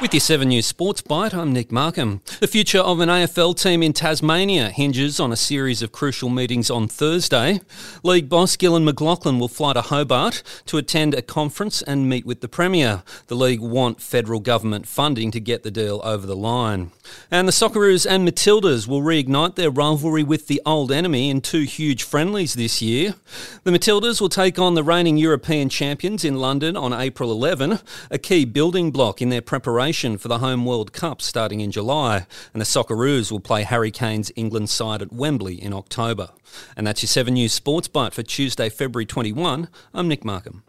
With your 7 News Sports Byte, I'm Nick Markham. The future of an AFL team in Tasmania hinges on a series of crucial meetings on Thursday. League boss Gillon McLachlan will fly to Hobart to attend a conference and meet with the Premier. The league want federal government funding to get the deal over the line. And the Socceroos and Matildas will reignite their rivalry with the old enemy in two huge friendlies this year. The Matildas will take on the reigning European champions in London on April 11, a key building block in their preparation for the home World Cup starting in July, and the Socceroos will play Harry Kane's England side at Wembley in October. And that's your 7 News Sports Byte for Tuesday, February 21. I'm Nick Markham.